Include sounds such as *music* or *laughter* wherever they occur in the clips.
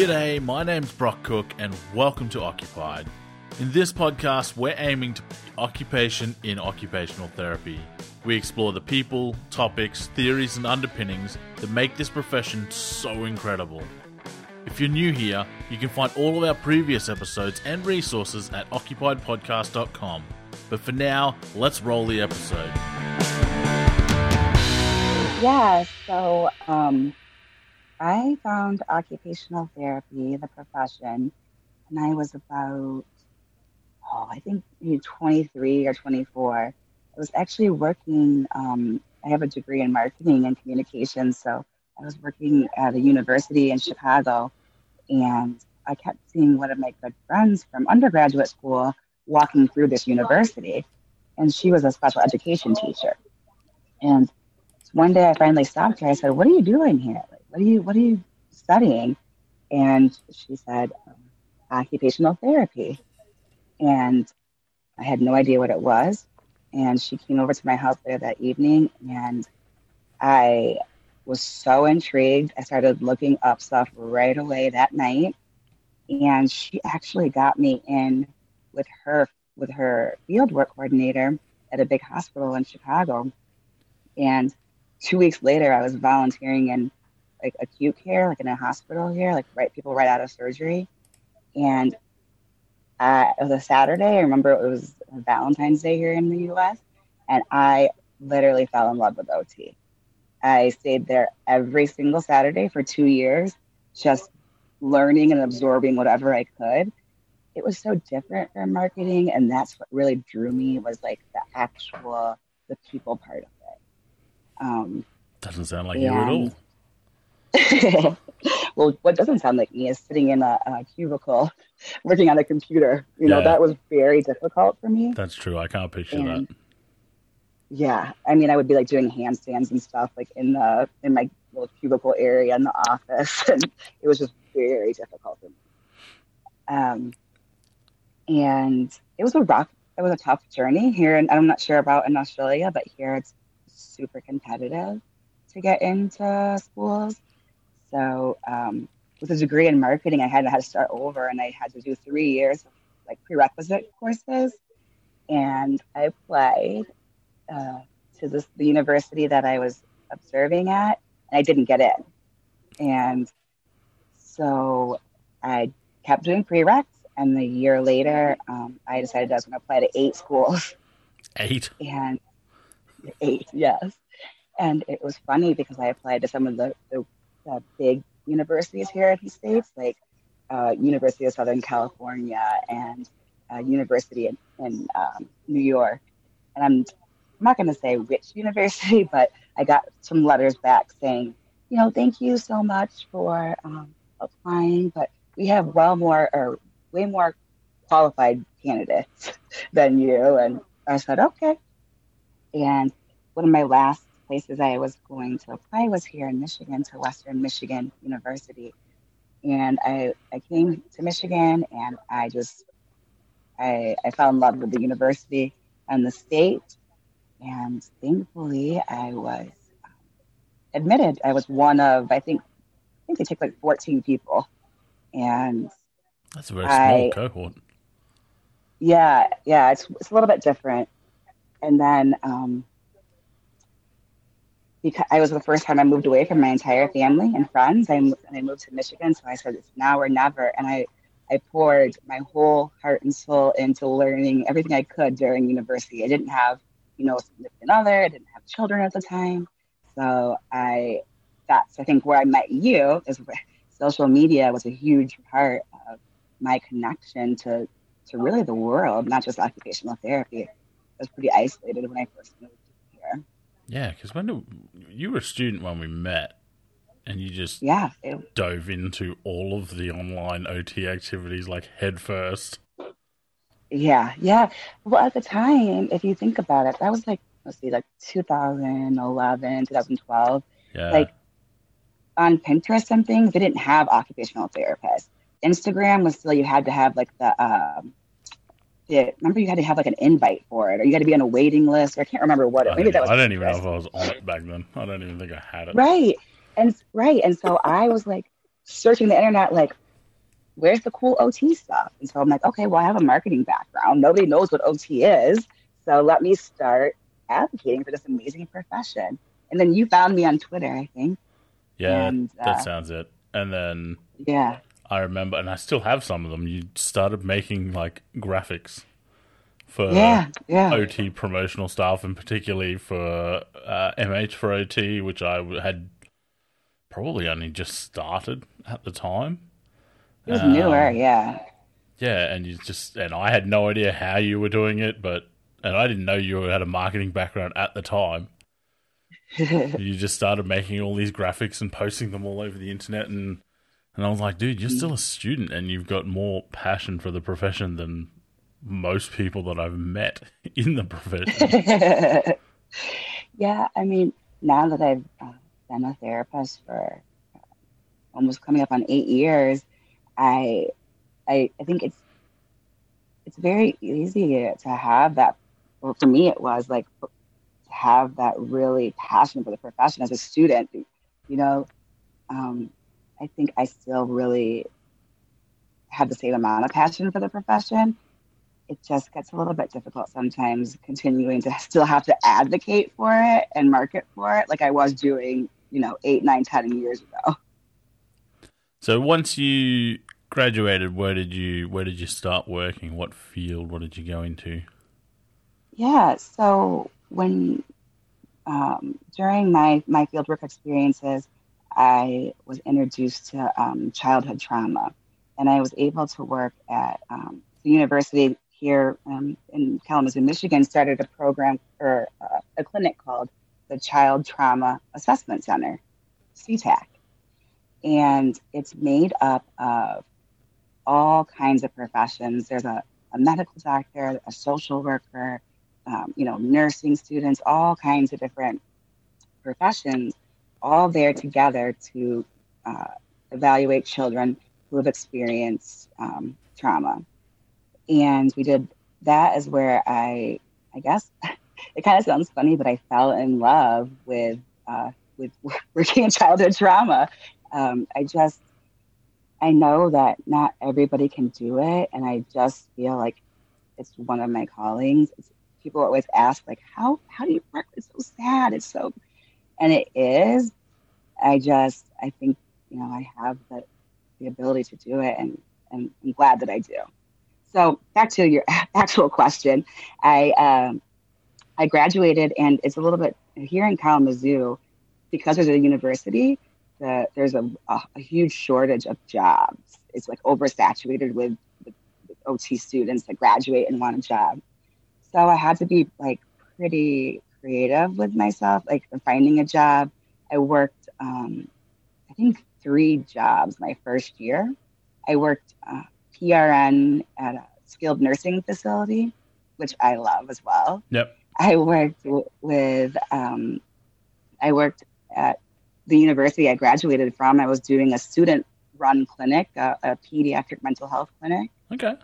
G'day, my name's Brock Cook, and welcome to Occupied. In this podcast, we're aiming to occupation in occupational therapy. We explore the people, topics, theories, and underpinnings that make this profession so incredible. If you're new here, you can find all of our previous episodes and resources at occupiedpodcast.com. But for now, let's roll the episode. Yeah, so um, I found occupational therapy, the profession, and I was about, oh, I think maybe 23 or 24. I was actually working, um, I have a degree in marketing and communications, so I was working at a university in Chicago, and I kept seeing one of my good friends from undergraduate school walking through this university, and she was a special education teacher. And one day I finally stopped her. I said, "What are you doing here? What are you What are you studying?" And she said, um, "Occupational therapy." And I had no idea what it was. And she came over to my house there that evening, and I was so intrigued. I started looking up stuff right away that night, and she actually got me in with her with her field work coordinator at a big hospital in Chicago. And two weeks later, I was volunteering in like acute care, like in a hospital here, like right people right out of surgery. And uh, it was a Saturday. I remember it was Valentine's Day here in the U.S. And I literally fell in love with OT. I stayed there every single Saturday for two years, just learning and absorbing whatever I could. It was so different from marketing, and that's what really drew me was like the actual the people part of it. Um, Doesn't sound like you at all. *laughs* well, what doesn't sound like me is sitting in a, a cubicle working on a computer. You know, Yeah. that was very difficult for me. That's true. I can't picture And- that. Yeah, I mean, I would be like doing handstands and stuff like in the in my little cubicle area in the office, *laughs* and it was just very difficult for me. Um, and it was a rough, it was a tough journey here, and I'm not sure about in Australia, but here it's super competitive to get into schools. So um, with a degree in marketing, I had had to start over, and I had to do three years of like prerequisite courses, and I applied uh, to this the university that I was observing at, and I didn't get in. And so I kept doing prereqs, and a year later, um, I decided I was going to apply to eight schools, Eight. and eight, yes. And it was funny because I applied to some of the, the, big universities here at the states, like uh, University of Southern California and uh, University in, in um, New York. And I'm I'm not going to say which *laughs* university, but I got some letters back saying, you know, thank you so much for um, applying, but we have well more or way more qualified candidates *laughs* than you. And I said, okay. And one of my last places I was going to apply was here in Michigan to Western Michigan University. And I, I came to Michigan and I just, I, I fell in love with the university and the state and thankfully I was um, admitted. I was one of I think I think they take like 14 people, and That's a very small I- cohort. yeah, yeah, it's it's a little bit different. And then um, because I was the first time I moved away from my entire family and friends, I and I moved to Michigan, so I said it's now or never, and I. I poured my whole heart and soul into learning everything I could during university. I didn't have, you know, a significant other. I didn't have children at the time, so I. That's I think where I met you is *laughs* social media was a huge part of my connection to to really the world, not just occupational therapy. I was pretty isolated when I first moved here. Yeah, because when do, you were a student when we met, and you just Yeah, it, dove into all of the online OT activities like headfirst. yeah, yeah. Well, at the time, if you think about it, that was like let's see, like 2011, 2012. Yeah, Like on Pinterest and things, they didn't have occupational therapists. Instagram was still you had to have like the um, the, remember you had to have like an invite for it, or you had to be on a waiting list. Or I can't remember what. It, maybe that was. I didn't even know if I was on it back then. I don't even think I had it. Right. And right. And so I was like searching the internet, like, where's the cool OT stuff? And so I'm like, okay, well, I have a marketing background. Nobody knows what OT is. So let me start advocating for this amazing profession. And then you found me on Twitter, I think. Yeah, and, uh, that sounds it. And then yeah, I remember, and I still have some of them. You started making like graphics for yeah, yeah. OT promotional stuff, and particularly for uh, MH for OT, which I had probably only just started at the time. It was um, newer, yeah. Yeah, and you just and I had no idea how you were doing it, but and I didn't know you had a marketing background at the time. *laughs* you just started making all these graphics and posting them all over the internet and and I was like, dude, you're still a student and you've got more passion for the profession than most people that I've met *laughs* in the profession. *laughs* yeah, I mean, now that I've uh, been a therapist for uh, almost coming up on eight years, I, I, I think it's it's very easy to have that. Well, for me, it was like to have that really passion for the profession as a student. You know, um, I think I still really have the same amount of passion for the profession. It just gets a little bit difficult sometimes continuing to *laughs* still have to advocate for it and market for it like I was doing, you know, eight, nine, ten years ago. So once you graduated, where did you where did you start working? What field? What did you go into? Yeah, so when um, during my my fieldwork experiences, I was introduced to um, childhood trauma, and I was able to work at um, the university here um, in Kalamazoo, Michigan. Started a program or uh, a clinic called the Child Trauma Assessment Center, CTAC, and it's made up of all kinds of professions. There's a, a medical doctor, a social worker, um, you know, nursing students, all kinds of different professions, all there together to uh, evaluate children who have experienced um, trauma. And we did that is where I, I guess, *laughs* it kind of sounds funny, but I fell in love with uh, with *laughs* working in childhood trauma. Um, I just, I know that not everybody can do it, and I just feel like it's one of my callings. It's, people always ask like how how do you work it's so sad it's so and it is. I just i think you know i have the the ability to do it and and i'm glad that i do. So back to your *laughs* actual question. I um i graduated and it's a little bit here in kalamazoo because there's a university the, there's a, a, a huge shortage of jobs. It's like oversaturated with, with, with ot students that graduate and want a job. So I had to be like pretty creative with myself, like finding a job. I worked, um, I think, three jobs my first year. I worked uh, PRN at a skilled nursing facility, which I love as well. Yep. I worked w- with, um, I worked at the university I graduated from. I was doing a student run clinic, a, a pediatric mental health clinic. Okay.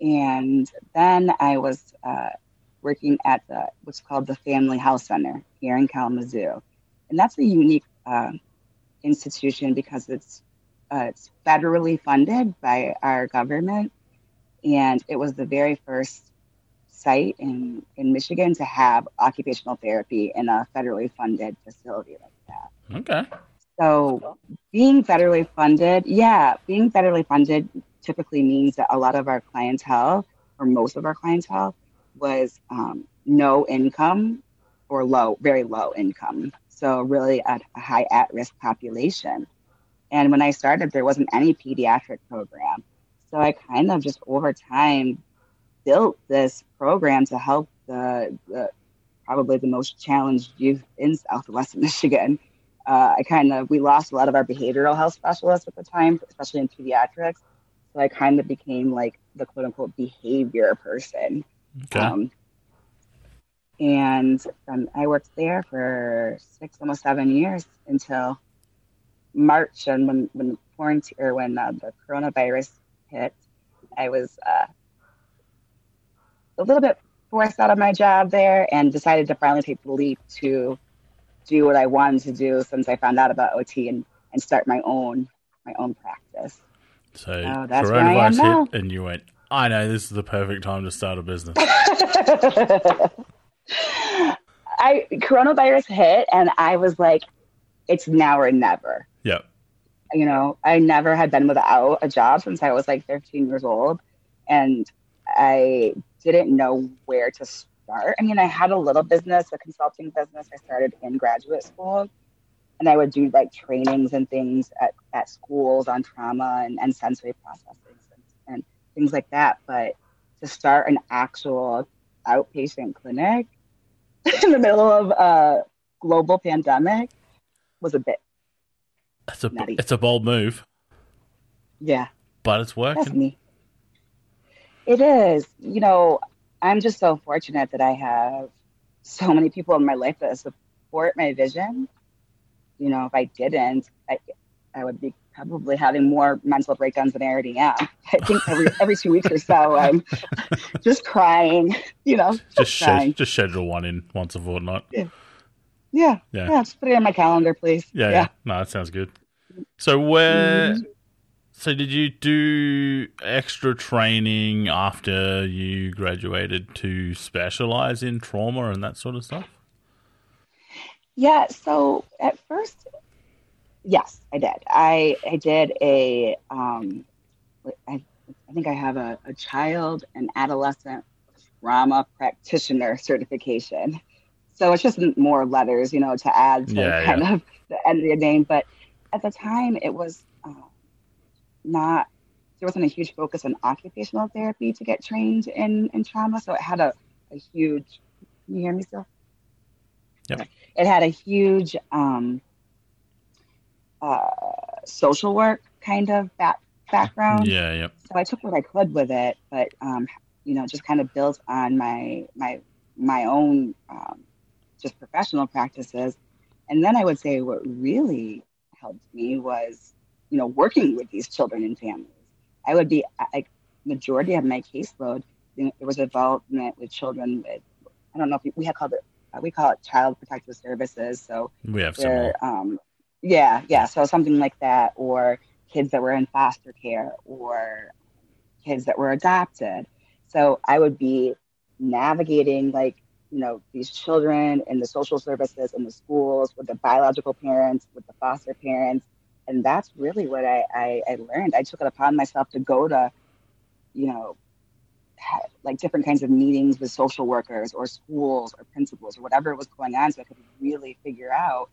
And then I was uh, working at the what's called the Family Health Center here in Kalamazoo, and that's a unique uh, institution because it's uh, it's federally funded by our government, and it was the very first site in in Michigan to have occupational therapy in a federally funded facility like that. Okay. So being federally funded, yeah, being federally funded typically means that a lot of our clientele, or most of our clientele, was um, no income or low, very low income. So really a, a high at-risk population. And when I started, there wasn't any pediatric program. So I kind of just over time built this program to help the, the probably the most challenged youth in Southwest *laughs* Michigan. Uh, I kind of we lost a lot of our behavioral health specialists at the time, especially in pediatrics. So I kind of became like the quote unquote behavior person Okay. Um, and um, I worked there for six, almost seven years until March, and when when quarantine or when uh, the coronavirus hit, I was uh, a little bit forced out of my job there, and decided to finally take the leap to do what I wanted to do since I found out about OT and, and start my own my own practice. So Oh, that's where I am coronavirus now. hit, and you went. I know this is the perfect time to start a business. *laughs* I coronavirus hit, and I was like, "It's now or never." yep. You know, I never had been without a job since I was like 15 years old, and I didn't know where to start. I mean, I had a little business, a consulting business. I started in graduate school, and I would do like trainings and things at, at schools on trauma and, and sensory processing things like that. But to start an actual outpatient clinic *laughs* in the middle of a global pandemic was a bit, It's a Nutty. it's a bold move, yeah, but it's that's working. It is. You know, I'm just so fortunate that I have so many people in my life that support my vision. You know, if I didn't, I, I would be probably having more mental breakdowns than I already am. I think every every two weeks or so, I'm *laughs* just crying. You know, Just sched- just schedule one in once a fortnight. Yeah, Yeah. yeah, Just put it in my calendar, please. Yeah, yeah. No, that sounds good. So where? Mhm. So did you do extra training after you graduated to specialize in trauma and that sort of stuff? Yeah, so at first, yes, I did. I I did a um, I, I think I have a, a child and adolescent trauma practitioner certification. So it's just more letters, you know, to add to Yeah, kind of the end of your name. But at the time, it was uh, not. There wasn't a huge focus on occupational therapy to get trained in in trauma, so it had a, a huge. Can you hear me still? Yeah. It had a huge um, uh, social work kind of back, background. Yeah, yeah. So I took what I could with it, but um, you know, just kind of built on my my my own um, just professional practices. And then I would say what really helped me was, you know, working with these children and families. I would be like majority of my caseload. you know, There was involvement with children with I don't know if we, we had called it uh, we call it child protective services. So We have some. um, yeah, yeah. So something like that, or kids that were in foster care, or kids that were adopted. So I would be navigating like you know these children in the social services and the schools with the biological parents, with the foster parents, and that's really what I, I, I learned. I took it upon myself to go to, you know, like different kinds of meetings with social workers or schools or principals or whatever was going on, so I could really figure out,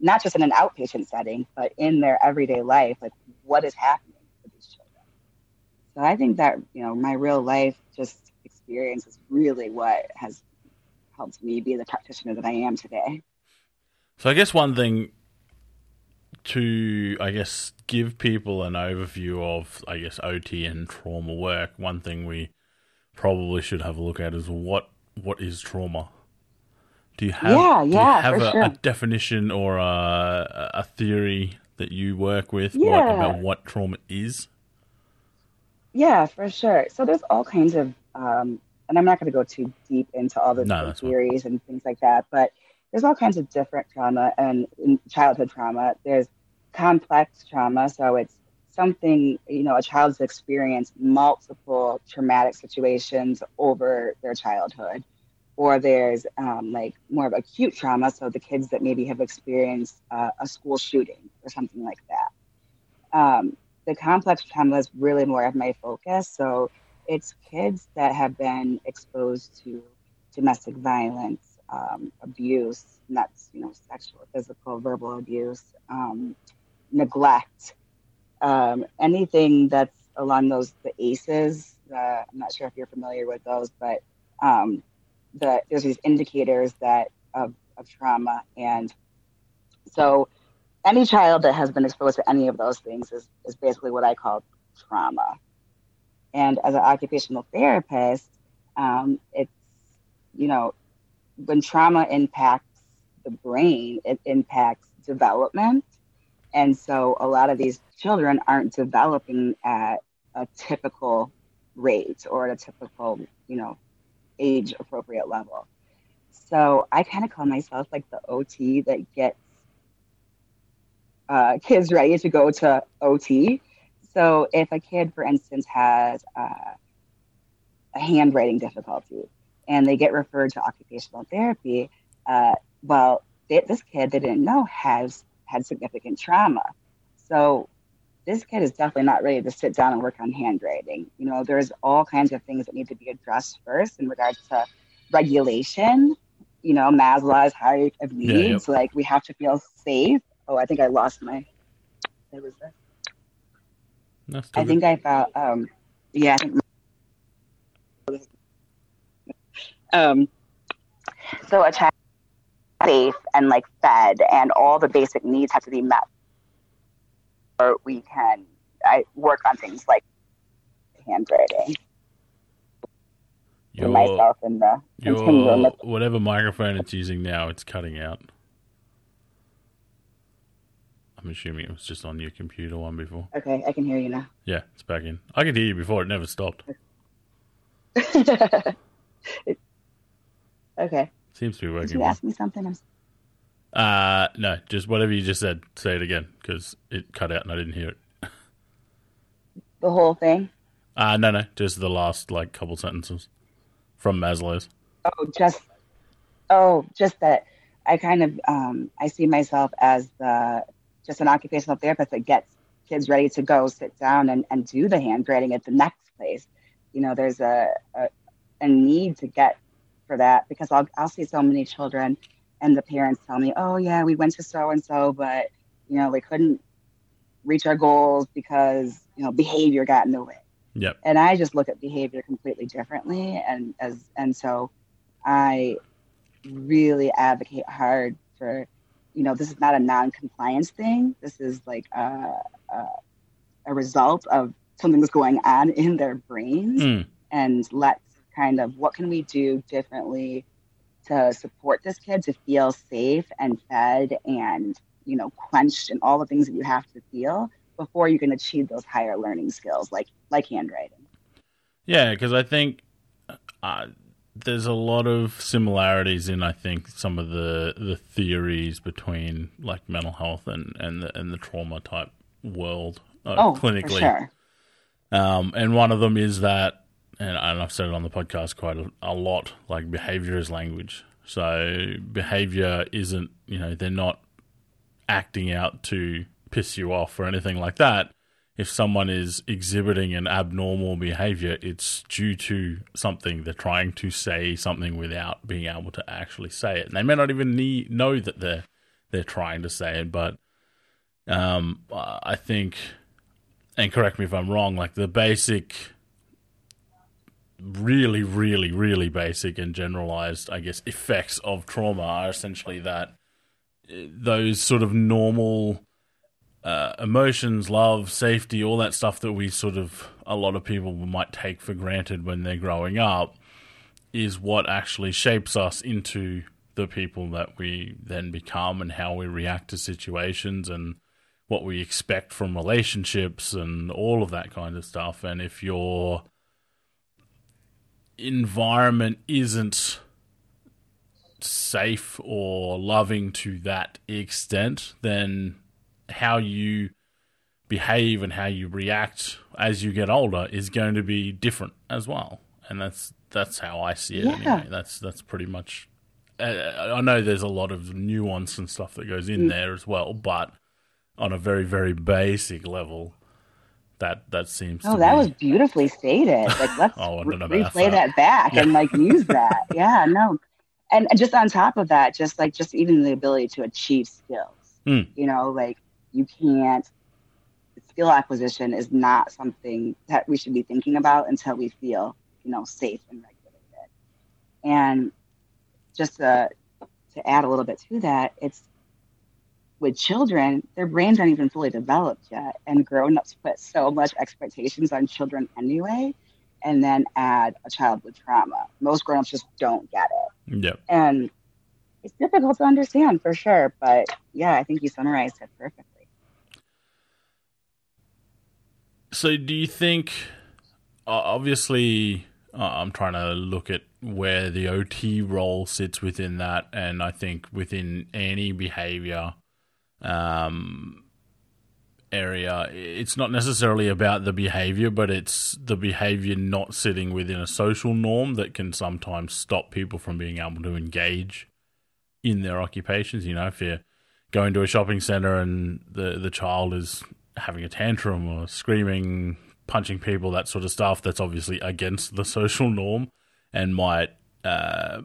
not just in an outpatient setting, but in their everyday life, like what is happening with these children. So I think that you know my real life just experience is really what has helped me be the practitioner that I am today. So I guess one thing to I guess give people an overview of I guess OT and trauma work. One thing we probably should have a look at is what what is trauma. Do you have Yeah, do you have a, sure. a definition or a, a theory that you work with Yeah. about what trauma is? Yeah, for sure. So there's all kinds of, um, and I'm not going to go too deep into all the No, theories and things like that, but there's all kinds of different trauma and in childhood trauma. There's complex trauma, so it's something you know a child's experienced multiple traumatic situations over their childhood, or there's um, like more of acute trauma, so the kids that maybe have experienced uh, a school shooting or something like that. Um, the complex trauma is really more of my focus. So it's kids that have been exposed to domestic violence, um, abuse, and that's you know sexual, physical, verbal abuse, um, neglect, um, anything that's along those the ACEs. Uh, I'm not sure if you're familiar with those, but um, the, there's these indicators that of, of trauma, and so any child that has been exposed to any of those things is, is basically what I call trauma. And as an occupational therapist, um, it's, you know, when trauma impacts the brain, it impacts development. And so a lot of these children aren't developing at a typical rate or at a typical, you know, age appropriate level. So I kind of call myself like the OT that gets uh, kids ready to go to OT. So if a kid, for instance, has uh, a handwriting difficulty and they get referred to occupational therapy, uh, well, they, this kid they didn't know has had significant trauma. So this kid is definitely not ready to sit down and work on handwriting. You know, there's all kinds of things that need to be addressed first in regards to regulation. You know, Maslow's hierarchy of needs. Yeah, yep. Like we have to feel safe. Oh, I think I lost my. What was this? I think I found. Um, yeah, I think. Um, so a child safe and like fed, and all the basic needs have to be met. Or we can I work on things like handwriting. Your, myself in the your, whatever microphone it's using now, it's cutting out. I'm assuming it was just on your computer one before. Okay, I can hear you now. Yeah, it's back in. I could hear you before. It never stopped. *laughs* okay. Seems to be working. Did you ask me something? Uh, no, just whatever you just said. Say it again because it cut out and I didn't hear it. the whole thing? Uh, no, no, just the last like couple sentences from Maslow's. Oh, just oh, just that. I kind of um, I see myself as the just an occupational therapist that gets kids ready to go sit down and, and do the handwriting at the next place. You know, there's a, a, a need to get for that because I'll, I'll see so many children and the parents tell me, oh, yeah, we went to so and so, but, you know, we couldn't reach our goals because, you know, behavior got in the way. Yep. And I just look at behavior completely differently. And as, and so I really advocate hard for you know, this is not a non-compliance thing. This is like a, a, a result of something that's going on in their brains. Mm. And let's kind of what can we do differently to support this kid to feel safe and fed and you know quenched and all the things that you have to feel before you can achieve those higher learning skills like like handwriting. Yeah, because I think uh, there's a lot of similarities in I think some of the the theories between like mental health and and the, and the trauma type world uh, oh, clinically. Sure. Um, and one of them is that, and, I've said it on the podcast quite a, a lot. Like behavior is language. So behavior isn't you know they're not acting out to piss you off or anything like that if someone is exhibiting an abnormal behavior, it's due to something they're trying to say something without being able to actually say it. And they may not even need, know that they're they're trying to say it, but um, I think, and correct me if I'm wrong, like the basic, really, really, really basic and generalized, I guess, effects of trauma are essentially that eh, those sort of normal uh, emotions, love, safety, all that stuff that we sort of a lot of people might take for granted when they're growing up is what actually shapes us into the people that we then become and how we react to situations and what we expect from relationships and all of that kind of stuff. And if your environment isn't safe or loving to that extent, then how you behave and how you react as you get older is going to be different as well. And that's that's how I see it. Yeah. Anyway. That's that's pretty much. Uh, I know there's a lot of nuance and stuff that goes in mm. there as well, but on a very very basic level, that that seems. Oh, that be... was beautifully stated. Like let's *laughs* oh, re- replay that back yeah. and like use *laughs* that. yeah, no, and, and just on top of that, just like just even the ability to achieve skills. Mm. You know, like you can't skill acquisition is not something that we should be thinking about until we feel you know safe and regulated and just to, to add a little bit to that it's with children their brains aren't even fully developed yet and grown-ups put so much expectations on children anyway and then add a child with trauma most grown-ups just don't get it yep. and it's difficult to understand for sure but yeah i think you summarized it perfectly So, do you think? obviously, uh, I'm trying to look at where the OT role sits within that, and I think within any behavior, um, area, it's not necessarily about the behavior, but it's the behavior not sitting within a social norm that can sometimes stop people from being able to engage in their occupations. You know, if you're going to a shopping center and the the child is having a tantrum or screaming, punching people, that sort of stuff, that's obviously against the *laughs* social norm and might uh,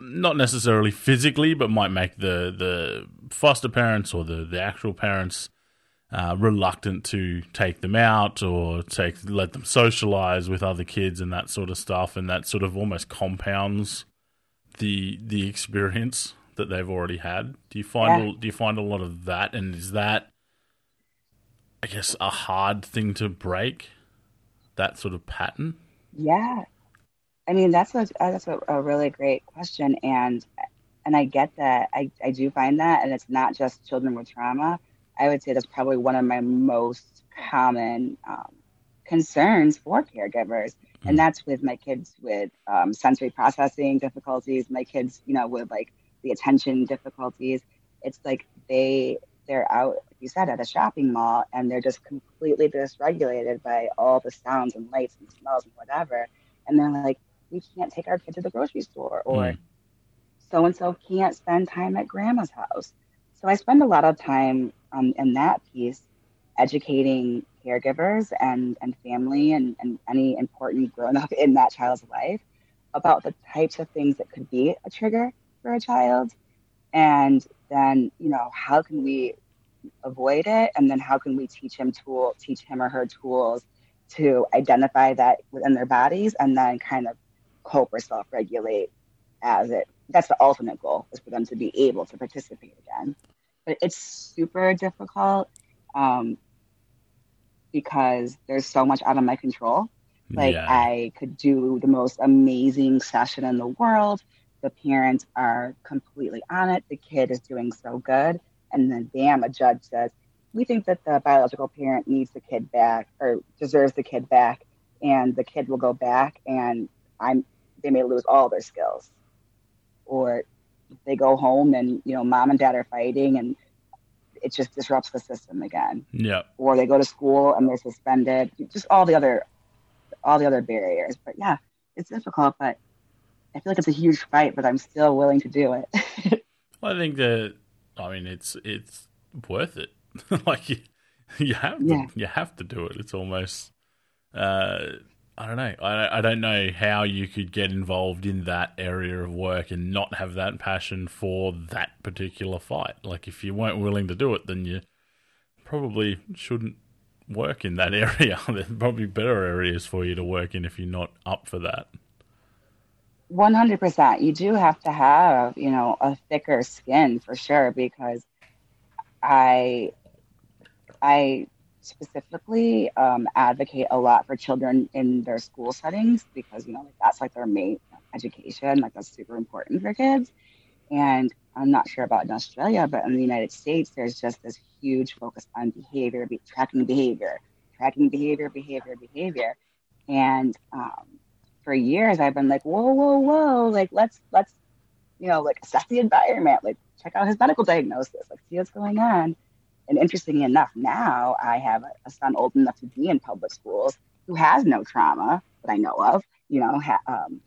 not necessarily physically, but might make the the foster parents or the the actual parents uh, reluctant to take them out or take let them socialize with other kids and that sort of stuff, and that sort of almost compounds the the experience that they've already had. Do you find yeah. do you find a lot of that, and is that I guess a hard thing to break that sort of pattern? Yeah, I mean that's a that's a, a really great question, and and I get that I I do find that, and it's not just children with trauma I would say that's probably one of my most common um, concerns for caregivers. And hmm. that's with my kids with um, sensory processing difficulties, my kids, you know, with like the attention difficulties. It's like they they're out, like you said, at a shopping mall, and they're just completely dysregulated by all the sounds and lights and smells and whatever. And they're like, we can't take our kid to the grocery store, or so and so can't spend time at grandma's house. So I spend a lot of time um, in that piece educating caregivers and, and family and, and any important grown up in that child's life about the types of things that could be a trigger for a child. And then, you know, how can we avoid it? And then how can we teach him tool, teach him or her tools to identify that within their bodies and then kind of cope or self-regulate as it that's the ultimate goal is for them to be able to participate again but it's super difficult um, because there's so much out of my control. Like yeah. I could do the most amazing session in the world. The parents are completely on it. The kid is doing so good. And then bam, a judge says, we think that the biological parent needs the kid back or deserves the kid back and the kid will go back and I'm they may lose all their skills. Or they go home and you know mom and dad are fighting and it just disrupts the system again. Yeah. Or they go to school and they're suspended. Just all the other all the other barriers. But yeah, it's difficult, but I feel like it's a huge fight, but I'm still willing to do it. *laughs* well, I think that I mean it's it's worth it. *laughs* like you, you have to yeah. you have to do it. It's almost uh I don't know. I, I don't know how you could get involved in that area of work and not have that passion for that particular fight. Like, if you weren't willing to do it, then you probably shouldn't work in that *laughs* area. There's probably better areas for you to work in if you're not up for that. 100%. You do have to have, you know, a thicker skin for sure because I I specifically um, advocate a lot for children in their school settings because you know like that's like their main education like that's super important for kids. And i'm not sure about in australia but in the united states there's just this huge focus on behavior be- tracking behavior tracking behavior behavior behavior. And um, for years i've been like whoa whoa whoa like let's let's you know like assess the environment like check out his medical diagnosis like see what's going on and interestingly enough, now I have a son old enough to be in public schools who has no trauma that I know of. You know, ha- um,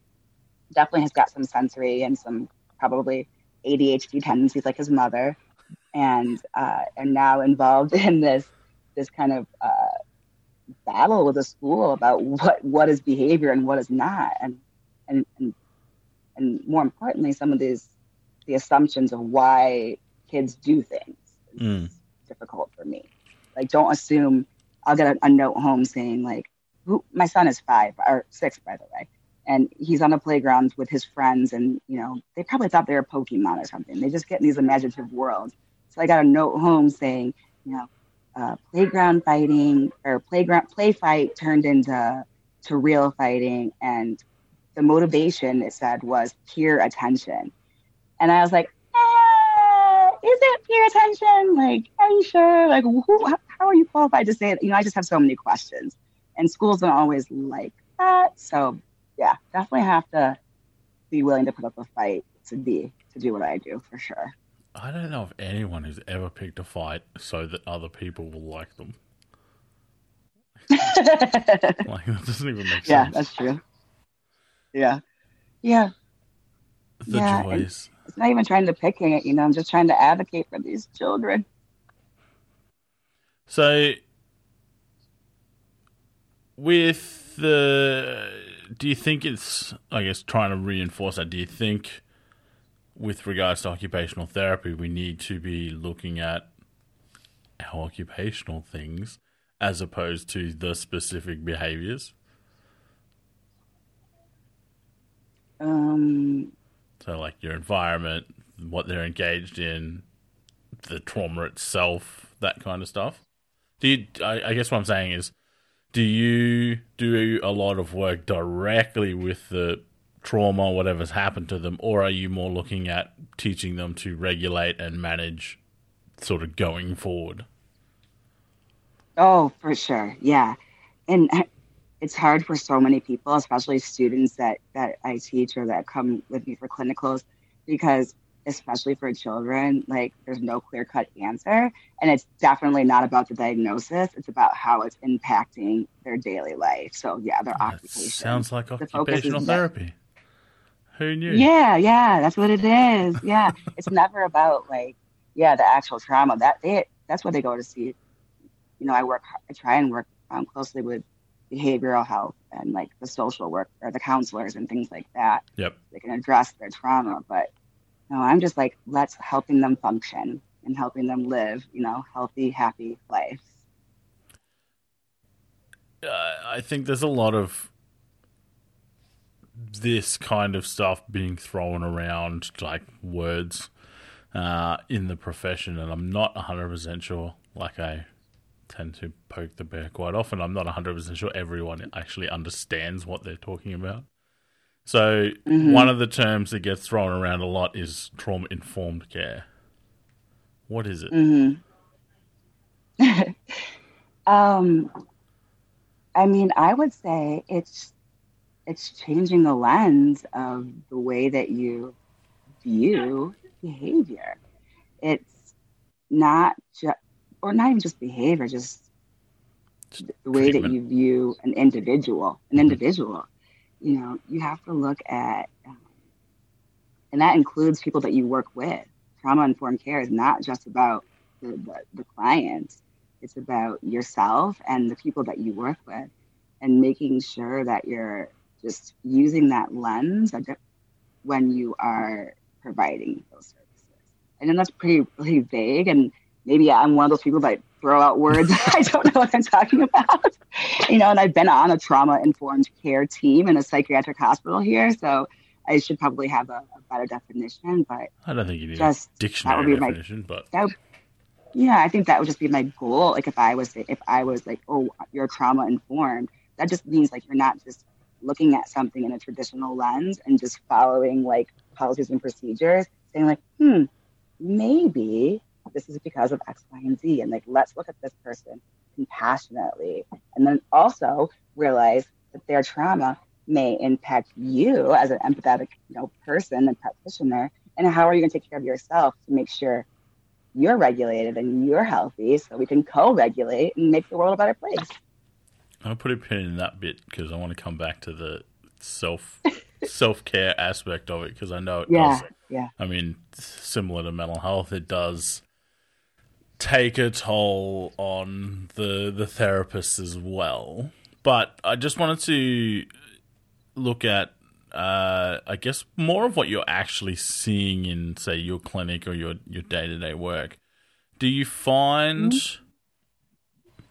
definitely has got some sensory and some probably ADHD tendencies like his mother, and uh, and now involved *laughs* in this this kind of uh, battle with the school about what what is behavior and what is not, and and and, and more importantly, some of these the assumptions of why kids do things. Mm difficult for me. Like, don't assume I'll get a, a note home saying like, who, my son is five or six, by the way, and he's on the playground with his friends, and you know they probably thought they were Pokemon or something. They just get in these imaginative worlds. So I got a note home saying, you know, uh, playground fighting or playground play fight turned into to real fighting, and the motivation it said was peer attention, and I was like, is it peer attention? Like, are you sure? Like, who, how are you qualified to say it? You know, I just have so many questions, and schools don't always like that. So, yeah, definitely have to be willing to put up a fight to be to do what I do for sure. I don't know if anyone who's ever picked a fight so that other people will like them. *laughs* like that doesn't even make sense. yeah, that's true. Yeah. Yeah. The yeah, joys. It's not even trying to pick it, you know, I'm just trying to advocate for these children. So, with the, do you think it's, I guess, trying to reinforce that? Do you think, with regards to occupational therapy, we need to be looking at our occupational things as opposed to the specific behaviors? Um, So, like your environment, what they're engaged in, the trauma itself, that kind of stuff. Do you? I, I guess what I'm saying is, do you do a lot of work directly with the trauma, whatever's happened to them, or are you more looking at teaching them to regulate and manage, sort of going forward? oh, for sure. Yeah. And it's hard for so many people, especially students that, that I teach or that come with me for clinicals, because especially for children, like there's no clear cut answer. And it's definitely not about the diagnosis. It's about how it's impacting their daily life. So yeah, their That occupation. sounds like occupational that- therapy. Who knew? Yeah, yeah, that's what it is. Yeah, it's never about like, yeah, the actual trauma. That they, that's what they go to see. You know, I work, I try and work um, closely with behavioral health and like the social work or the counselors and things like that. Yep. They can address their trauma, but no, I'm just like, let's helping them function and helping them live, you know, healthy, happy lives. uh, I think there's a lot of this kind of stuff being thrown around, like words, uh, in the profession, and I'm not 100% sure. Like, I tend to poke the bear quite often. I'm not 100% sure everyone actually understands what they're talking about. So, Mhm. one of the terms that gets thrown around a lot is trauma informed care. What is it? hmm *laughs* um, I mean, I would say it's it's changing the lens of the way that you view behavior. It's not just, or not even just behavior, just the way that you view an individual. An Mhm. individual, you know, you have to look at, um, and that includes people that you work with. Trauma informed care is not just about the, the, the clients, it's about yourself and the people that you work with, and making sure that you're just using that lens when you are providing those services. I know that's pretty pretty vague, and maybe I'm one of those people that throw out words *laughs* I don't know what I'm talking about. You know, and I've been on a trauma informed care team in a psychiatric hospital here, so I should probably have a, a better definition. But I don't think you need just a dictionary be my- definition, but yeah, I think that would just be my goal. Like if I was if I was like, oh, you're trauma informed, that just means like you're not just looking at something in a traditional lens and just following like policies and procedures, saying like, hmm, maybe this is because of X, Y, and Z, and like let's look at this person compassionately, and then also realize that their trauma may impact you as an empathetic, you know, person and practitioner, and how are you going to take care of yourself to make sure you're regulated and you're healthy so we can co-regulate and make the world a better place I'll put a pin in that bit because I want to come back to the self self care aspect of it because I know it yeah does. yeah I mean, similar to mental health, it does take a toll on the the therapist as well. But I just wanted to look at, uh, I guess, more of what you're actually seeing in, say, your clinic or your your day to day work. Do you find?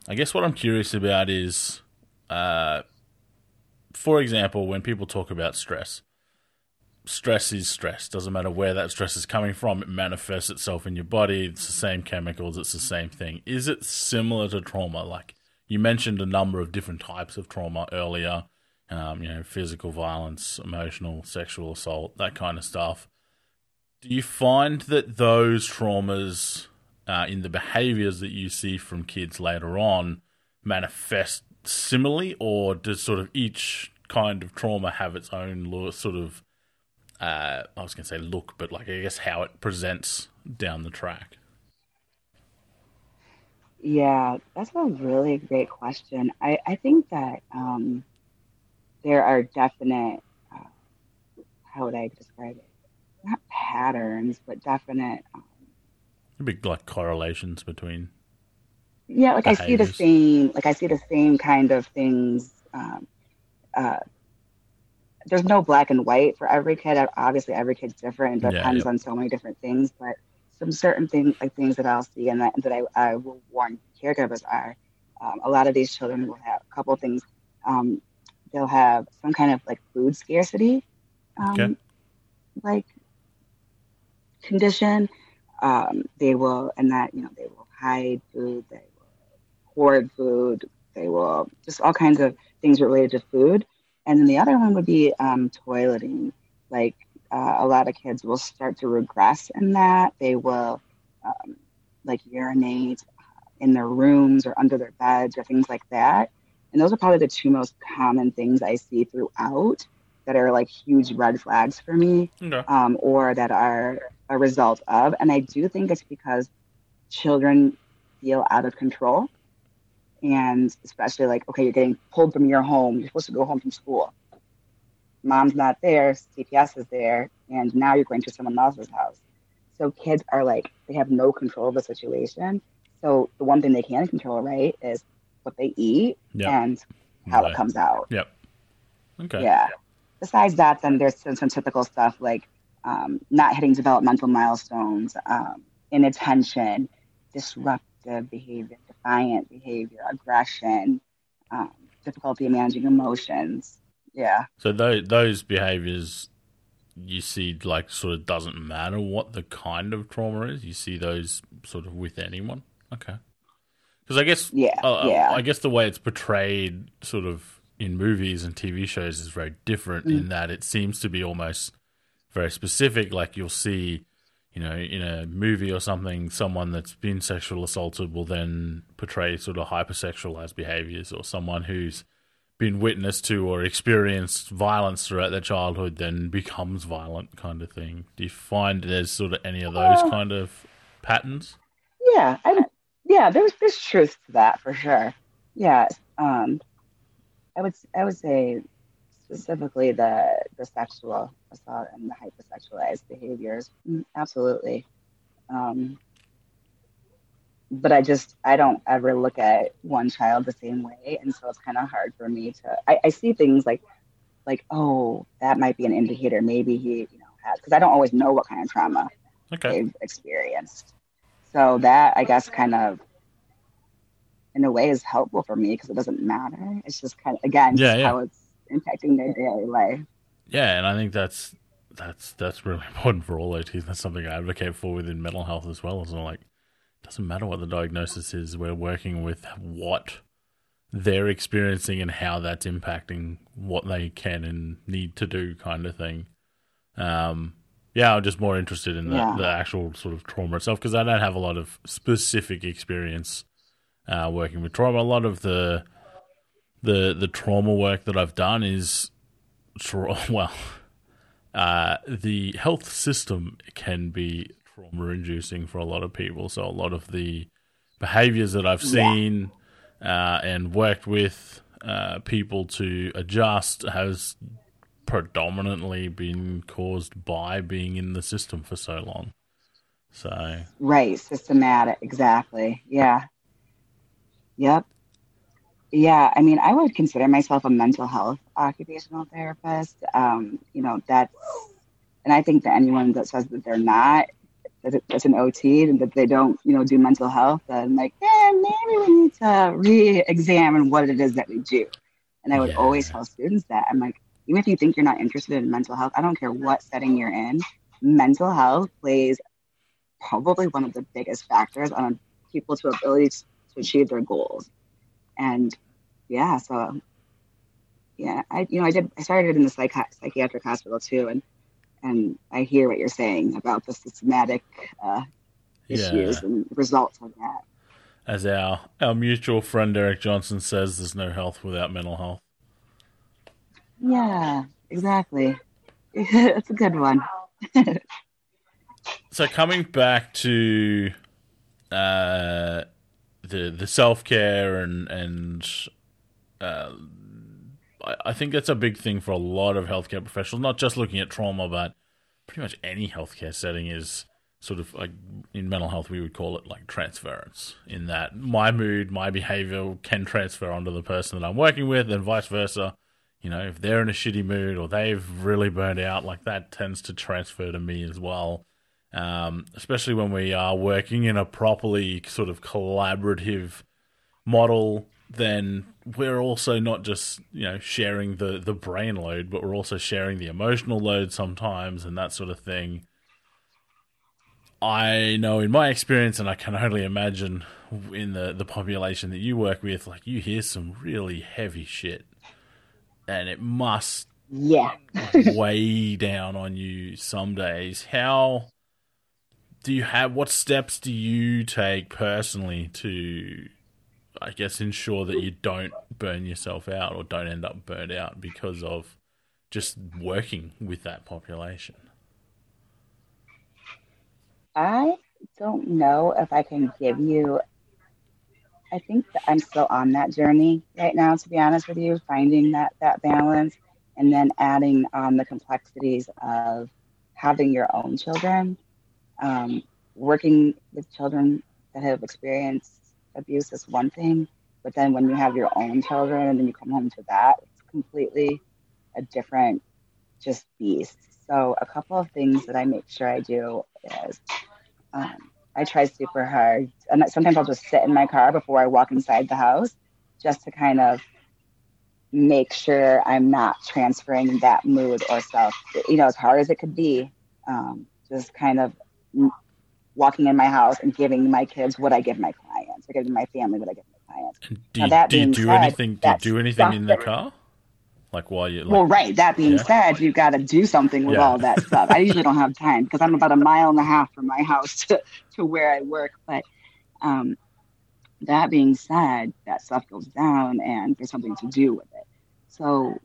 I guess what I'm curious about is, uh, for example, when people talk about stress, stress is stress. Doesn't matter where that stress is coming from, it manifests itself in your body. It's the same chemicals, it's the same thing. Is it similar to trauma? Like you mentioned a number of different types of trauma earlier, um, you know, physical violence, emotional, sexual assault, that kind of stuff. Do you find that those traumas uh, in the behaviors that you see from kids later on manifest similarly, or does sort of each kind of trauma have its own sort of uh, I was going to say look, but like I guess how it presents down the track? Yeah, that's a really great question. I, I think that um, there are definite, uh, how would I describe it? Not patterns, but definite. Um, Big like correlations between. Yeah, like behaviors. I see the same, like I see the same kind of things. Um, uh, there's no black and white for every kid. Obviously, every kid's different. Depends yeah, on so many different things, but some certain things, like things that I'll see and that, that I, I will warn caregivers are. Um, a lot of these children will have a couple things. Um, they'll have some kind of like food scarcity, um, okay. like condition. Um, they will, and that you know, they will hide food. They will hoard food. They will just all kinds of things related to food. And then the other one would be um, toileting. Like uh, a lot of kids will start to regress in that. They will um, like urinate in their rooms or under their beds or things like that. And those are probably the two most common things I see throughout that are like huge red flags for me okay. um, or that are a result of. And I do think it's because children feel out of control. And especially like, okay, you're getting pulled from your home. You're supposed to go home from school mom's not there, CPS is there, and now you're going to someone else's house. So kids are like, they have no control of the situation. So the one thing they can control, right, is what they eat yep. and how right. it comes out. Yep. Okay. Yeah. Besides that, then there's some, some typical stuff like um, not hitting developmental milestones, um, inattention, disruptive behavior, defiant behavior, aggression, um, difficulty in managing emotions, yeah. So those those behaviors you see like sort of doesn't matter what the kind of trauma is. You see those sort of with anyone. Okay. Because I guess yeah, uh, yeah. I guess the way it's portrayed, sort of in movies and TV shows, is very different mm. in that it seems to be almost very specific. Like you'll see, you know, in a movie or something, someone that's been sexual assaulted will then portray sort of hypersexualized behaviors, or someone who's been witness to or experienced violence throughout their childhood then becomes violent kind of thing. Do you find there's sort of any of those uh, kind of patterns? Yeah, I, yeah, there's there's truth to that for sure. Yeah, um, I would I would say specifically the the sexual assault and the hypersexualized behaviors. Mm, absolutely. Um, but I just I don't ever look at one child the same way, and so it's kind of hard for me to. I, I, see things like like oh that might be an indicator. Maybe he you know has because I don't always know what kind of trauma okay. they've experienced. So that I guess kind of in a way is helpful for me because it doesn't matter. It's just kind of again yeah, yeah. how it's impacting their daily life. Yeah, and I think that's that's that's really *laughs* important for all OTs. That's something I advocate for within mental health as well. Is like doesn't matter what the diagnosis is, we're working with what they're experiencing and how that's impacting what they can and need to do, kind of thing. Um, yeah, I'm just more interested in the, yeah. the actual sort of trauma itself because I don't have a lot of specific experience uh, working with trauma. A lot of the the the trauma work that I've done is tra- *laughs* well, uh, the health system can be trauma inducing for a lot of people. So a lot of the behaviors that I've seen yeah. uh, and worked with uh, people to adjust has predominantly been caused by being in the system for so long. So right, systematic, exactly. Yeah. Yep. Yeah, I mean, I would consider myself a mental health occupational therapist. Um, you know, that's, and I think that anyone that says that they're not that's an OT and that they don't, you know, do mental health, then like, yeah, maybe we need to re-examine what it is that we do. And I would yeah. always tell students that I'm like, even if you think you're not interested in mental health, I don't care what setting you're in, mental health plays probably one of the biggest factors on people's ability to achieve their goals. And yeah, so yeah, I you know I did I started in the psych- psychiatric hospital too, and and I hear what you're saying about the systematic uh, issues yeah. and results of that. As our our mutual friend Eric Johnson says, there's no health without mental health. Yeah, exactly. *laughs* It's a good one. *laughs* so coming back to uh, the the self care and and uh, I, I think that's a big thing for a lot of healthcare professionals. Not just looking at trauma, but pretty much any healthcare setting is sort of like in mental health we would call it like transference in that my mood my behavior can transfer onto the person that i'm working with and vice versa you know if they're in a shitty mood or they've really burned out like that tends to transfer to me as well um, especially when we are working in a properly sort of collaborative model then we're also not just you know sharing the the brain load but we're also sharing the emotional load sometimes and that sort of thing I know in my experience, and I can only imagine in the, the population that you work with, like you hear some really heavy shit, and it must yeah *laughs* weigh down on you some days. How do you have? What steps do you take personally to, I guess, ensure that you don't burn yourself out or don't end up burned out because of just working with that population? I don't know if I can give you. I think I'm still on that journey right now, to be honest with you, finding that that balance, and then adding on the complexities of having your own children, um, working with children that have experienced abuse is one thing, but then when you have your own children and then you come home to that, it's completely a different just beast. So a couple of things that I make sure I do is um, I try super hard. And sometimes I'll just sit in my car before I walk inside the house just to kind of make sure I'm not transferring that mood or self, you know, as hard as it could be. Um, just kind of walking in my house and giving my kids what I give my clients, or giving my family what I give my clients. Do, now, do you do said, anything? Do you do anything in the car? Like while you like, well, right. That being yeah. said, you've got to do something with yeah. all that stuff. I usually don't have time because I'm about a mile and a half from my house to, to where I work. But um, that being said, that stuff goes down, and there's something to do with it. So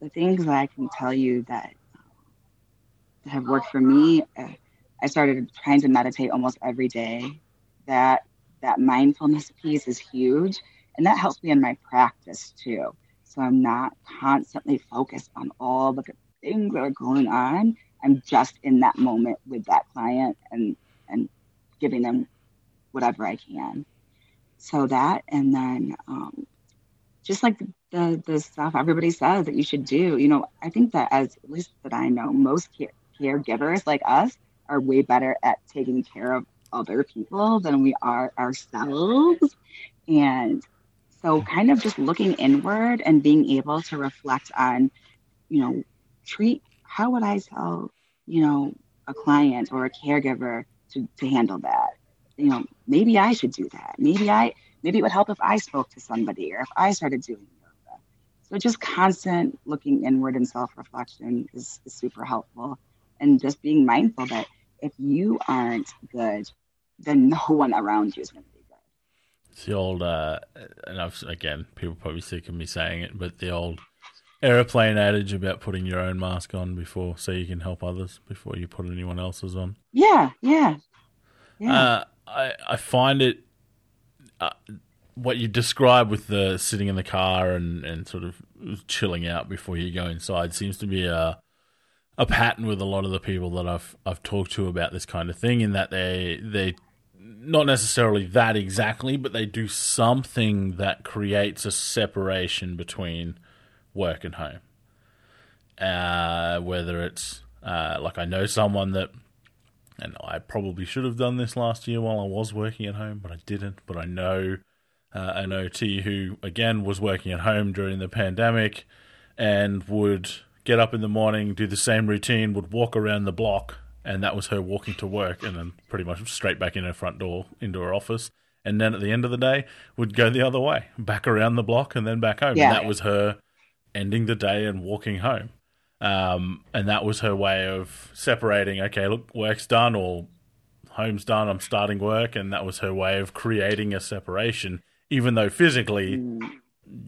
the things that I can tell you that have worked for me, uh, I started trying to meditate almost every day. That that mindfulness piece is huge, and that helps me in my practice too so I'm not constantly focused on all the things that are going on. I'm just in that moment with that client and and giving them whatever I can. So that and then um, just like the, the, stuff everybody says that you should do. You know, I think that as at least that I know, most care, caregivers like us are way better at taking care of other people than we are ourselves. And so, kind of just looking inward and being able to reflect on, you know, treat how would I tell, you know, a client or a caregiver to, to handle that? You know, maybe I should do that. Maybe I, maybe it would help if I spoke to somebody or if I started doing yoga. So, just constant looking inward and self reflection is, is super helpful. And just being mindful that if you aren't good, then *laughs* no one around you is going to be good. it's the old, uh, and I've, again, people probably sick of me saying it, but the old airplane adage about putting your own mask on before, so you can help others before you put anyone else's on. Yeah, yeah, yeah. Uh, I I find it uh, what you describe with the sitting in the car and and sort of chilling out before you go inside seems to be a a pattern with a lot of the people that I've I've talked to about this kind of thing in that they they not necessarily that exactly, but they do something that creates a separation between work and home. Uh, whether it's uh, like I know someone that, and I probably should have done this last year while I was working at home, but I didn't. But I know uh, an OT who, again, was working at home during the pandemic and would get up in the morning, do the same routine, would walk around the block and that was her walking to work and then pretty much straight back in her front door into her office and then at the end of the day would go the other way back around the block and then back home yeah. and that was her ending the day and walking home um, and that was her way of separating okay look work's done or home's done i'm starting work and that was her way of creating a separation even though physically mm.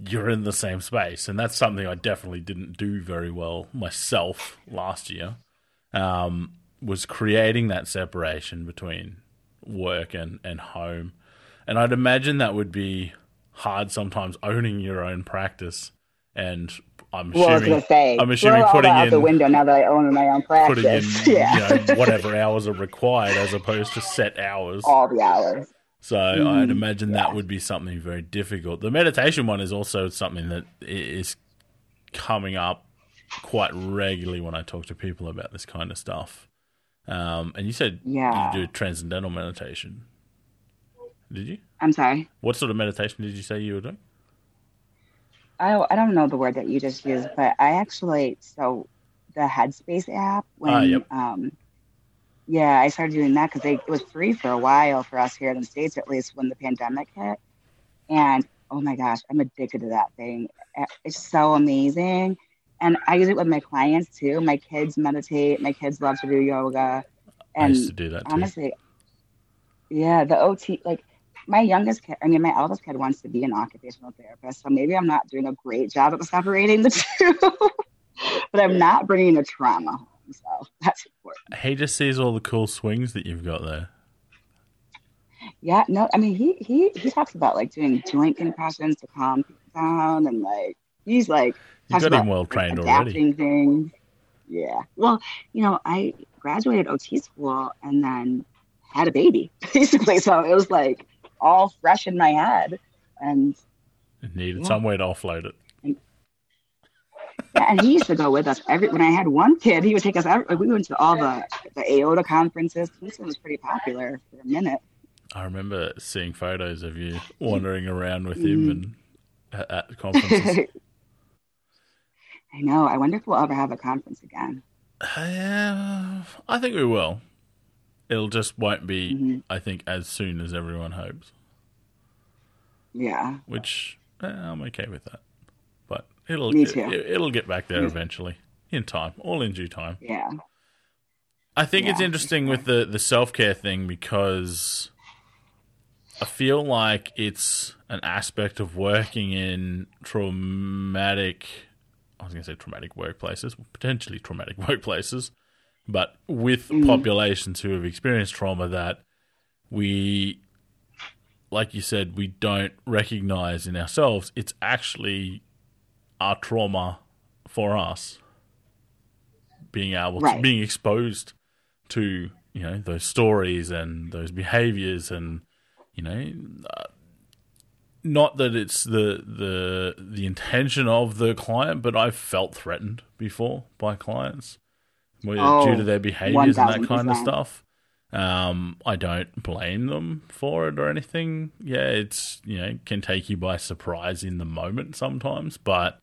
You're in the same space and that's something i definitely didn't do very well myself last year um, was creating that separation between work and, and home. And I'd imagine that would be hard sometimes owning your own practice and I'm Well, I was assuming say, I'm assuming putting out in- the window now that I own my own practice. putting in *laughs* yeah, you know, whatever hours are required as opposed to set hours. all the hours. So Mhm. I'd imagine that would be something very difficult. The meditation one is also something that is coming up quite regularly when I talk to people about this kind of stuff. Um, and you said Yeah. you do transcendental meditation. Did you? I'm sorry. What sort of meditation did you say you were doing? I don't, I don't know the word that you just used, but I actually so the Headspace app when Ah, yep. um yeah I started doing that because it was free for a while for us here in the states at least when the pandemic hit, and oh my gosh I'm addicted to that thing. It's so amazing, and I use it with my clients too. My kids meditate. My kids love to do yoga, And I used to do that too. honestly, yeah, the OT like my youngest kid, I mean, my eldest kid wants to be an occupational therapist, so maybe I'm not doing a great job of separating the *laughs* two, but I'm not bringing the trauma so *laughs* that's important. he just sees all the cool swings that you've got there. Yeah, no, I mean, he he he talks about like doing joint compressions to calm people down, and like he's like You've talks got him well like, trained already. things. Yeah, well, you know, I graduated OT school and then had a baby *laughs* basically, so it was like all fresh in my head, and needed Yeah. somewhere to offload it. Yeah, and he used to go with us every. When I had one kid, he would take us. Every, we went to all the the AOTA conferences. Kingston was pretty popular for a minute. I remember seeing photos of you wandering around with him Mm. and at, conferences. *laughs* I know. I wonder if we'll ever have a conference again. Uh, I think we will. It'll just won't be, Mhm. I think, as soon as everyone hopes. Yeah, Which eh, I'm okay with that. It'll Me too. It, will get back there eventually, in time, all in due time. yeah, I think it's interesting with the the self care thing because I feel like it's an aspect of working in traumatic. I was going to say traumatic workplaces, potentially traumatic *laughs* workplaces, but with Mm. populations who have experienced trauma that we, like you said, we don't recognize in ourselves. It's actually our trauma for us being able to being exposed to you know those stories and those behaviors and you know uh, not that it's the the the intention of the client but I've felt threatened before by clients where- Oh, due to their behaviors and that kind of stuff. Um, I don't blame them for it or anything. Yeah, it's you know can take you by surprise in the moment sometimes, but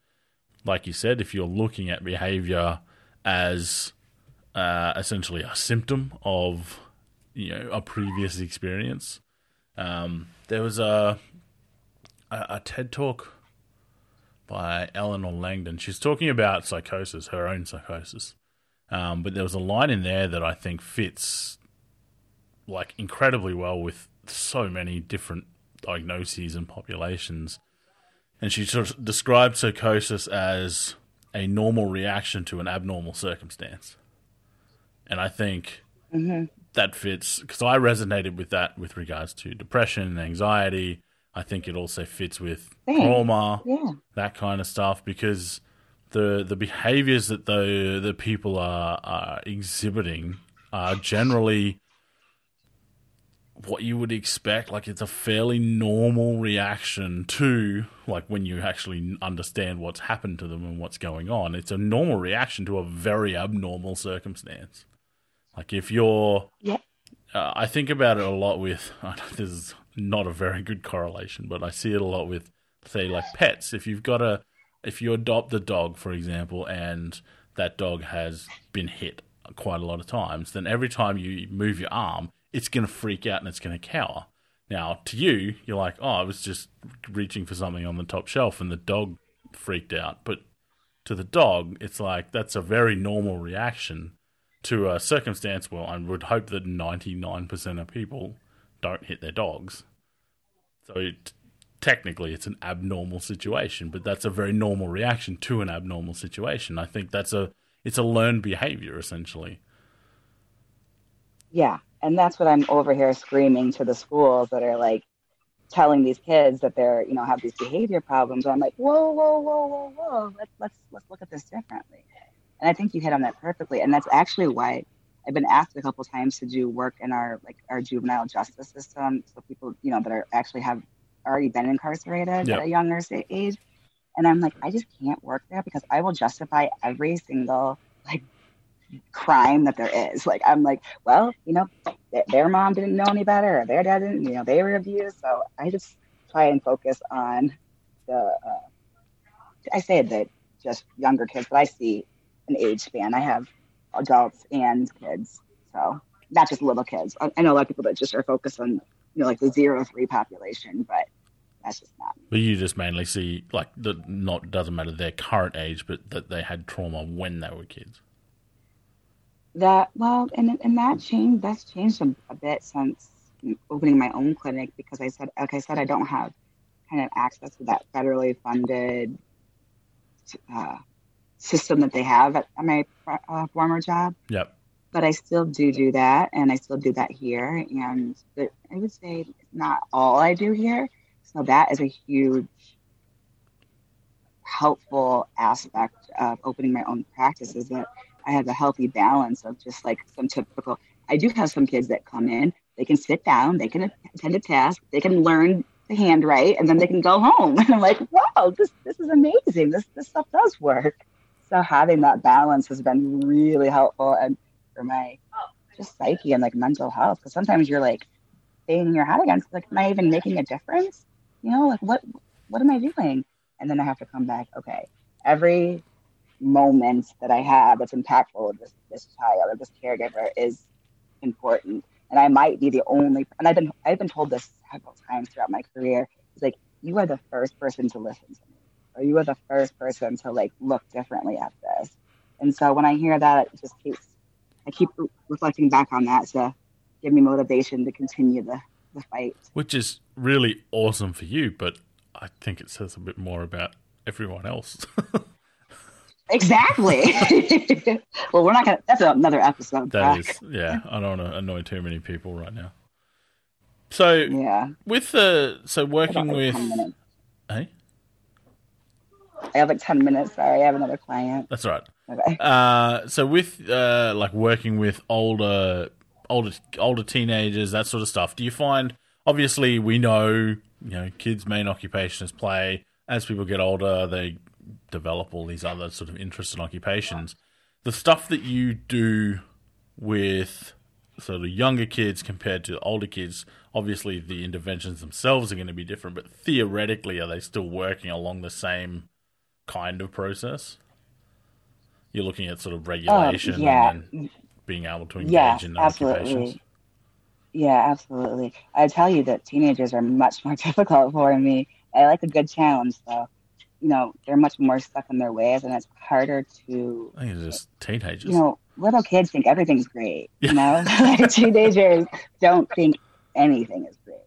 like you said, if you're looking at behavior as uh, essentially a symptom of you know a previous experience, um, there was a, a a TED talk by Eleanor Longden. She's talking about psychosis, her own psychosis. Um, but there was a line in there that I think fits like incredibly well with so many different diagnoses and populations. And she sort of described psychosis as a normal reaction to an abnormal circumstance. And I think hmm that fits because I resonated with that with regards to depression and anxiety. I think it also fits with trauma yeah, that kind of stuff because the the behaviors that the the people are, are exhibiting are generally what you would expect. Like it's a fairly normal reaction to like when you actually understand what's happened to them and what's going on. It's a normal reaction to a very abnormal circumstance. Like if you're yeah, uh, I think about it a lot with *laughs* this is not a very good correlation, but I see it a lot with say like pets. If you've got a if you adopt a dog, for example, and that dog has been hit quite a lot of times, then every time you move your arm, it's going to freak out and it's going to cower. Now, to you, you're like, oh, I was just reaching for something on the top shelf and the dog freaked out. But to the dog, it's like that's a very normal reaction to a circumstance. Well, I would hope that 99% of people don't hit their dogs. So it, technically, it's an abnormal situation, but that's a very normal reaction to an abnormal situation. I think that's a it's a learned behavior essentially. Yeah, and that's what I'm over here screaming to the schools that are like telling these kids that they're you know have these behavior problems. I'm like, whoa, whoa, whoa, whoa, whoa. Let's let's let's look at this differently. And I think you hit on that perfectly. And that's actually why I've been asked a couple times to do work in our like our juvenile justice system. So people you know that are actually have already been incarcerated Yep. at a younger age. And I'm like, I just can't work there because I will justify every single like crime that there is. Like I'm like, well, you know, th- their mom didn't know any better, or their dad didn't, you know, they were abused. So I just try and focus on the. Uh, I say that just younger kids, but I see an age span. I have adults and kids, so not just little kids. I, I know a lot of people that just are focused on, you know, like the zero three population, but that's just not. But you just mainly see like the not doesn't matter their current age, but that they had trauma when they were kids. That well, and and that changed. That's changed a, a bit since opening my own clinic because I said, like I said, I don't have kind of access to that federally funded uh, system that they have at, at my uh, former job. Yep. But I still do do that, and I still do that here. And the, I would say it's not all I do here. So that is a huge helpful aspect of opening my own practice is that I have a healthy balance of just like some typical. I do have some kids that come in, they can sit down, they can attend a task, they can learn to handwrite, and then they can go home. *laughs* And I'm like, wow, this this is amazing. This this stuff does work. So having that balance has been really helpful and for my just psyche and like mental health. Because sometimes you're like banging your head against like, am I even making a difference? You know, like what what am I doing? And then I have to come back. Okay, every moment that I have that's impactful with this this child or this caregiver is important. And I might be the only and I've been I've been told this several times throughout my career. It's like you are the first person to listen to me. Or you are the first person to like look differently at this. And so when I hear that it just keeps I keep reflecting back on that to give me motivation to continue the, the fight. Which is really awesome for you, but I think it says a bit more about everyone else. *laughs* Exactly. *laughs* well, we're not gonna. That's another episode. That Brock. is, yeah. I don't want to annoy too many people right now. So Yeah. with the so working like with, hey, I have like ten minutes. Sorry, I have another client. that's right. Okay. Uh, so with uh, like working with older, older, older teenagers, that sort of stuff. Do you find? Obviously, we know you know kids' main occupation is play. As people get older, they develop all these other sort of interests and occupations. The stuff that you do with sort of younger kids compared to older kids, obviously the interventions themselves are going to be different, but theoretically, are they still working along the same kind of process? You're looking at sort of regulation Um, yeah. and being able to engage Yes, in absolutely. occupations. Yeah, absolutely. I tell you that teenagers are much more *laughs* difficult for me. I like a good challenge, though. You know, they're much more stuck in their ways, and it's harder to I think it's just teenagers. you know, little kids think everything's great. Yeah. You know, *laughs* like teenagers don't think anything is great.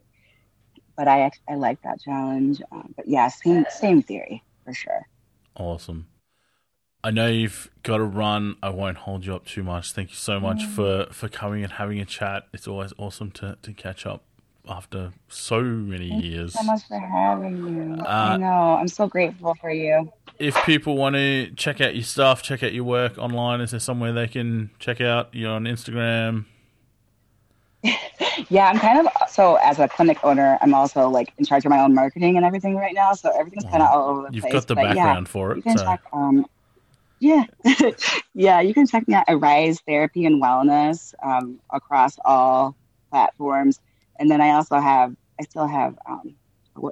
But I I like that challenge. Um, but yeah, same same theory for sure. Awesome. I know you've got to run. I won't hold you up too much. Thank you so much for, for coming and having a chat. It's always awesome to, to catch up after so many Thank you years. so much for having me. Uh, I know. I'm so grateful for you. If people want to check out your stuff, check out your work online, is there somewhere they can check out? You're on Instagram. *laughs* Yeah, I'm kind of so as a clinic owner, I'm also like in charge of my own marketing and everything right now. So everything's kind of all over the place. You've got the but yeah, background for You can So. check. Um, yeah, *laughs* yeah. You can check me out at Rise Therapy and Wellness um, across all platforms, and then I also have. I still have. Um,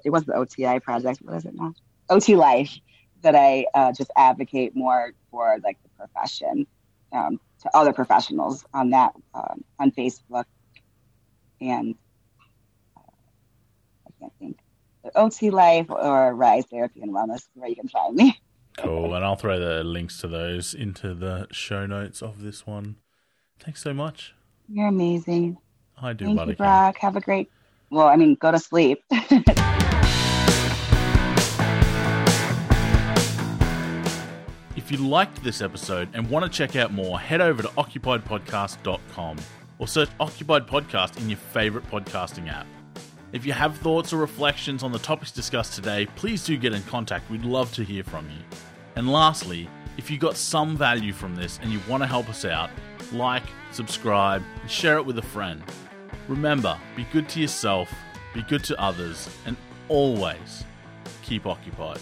it was the OTI project. What is it now? OT Life that I uh, just advocate more for, like the profession um, to other professionals on that um, on Facebook, and uh, I can't think. But OT Life or Rise Therapy and Wellness where you can find me. Cool. And I'll throw the links to those into the show notes of this one. Thanks so much. You're amazing. I do, Thank buddy. you, Brock. Have a great. Well, I mean, go to sleep. *laughs* If you liked this episode and want to check out more, head over to occupiedpodcast.com or search Occupied Podcast in your favorite podcasting app. If you have thoughts or reflections on the topics discussed today, please do get in contact. We'd love to hear from you. And lastly, if you got some value from this and you want to help us out, like, subscribe, and share it with a friend. Remember, be good to yourself, be good to others, and always keep occupied.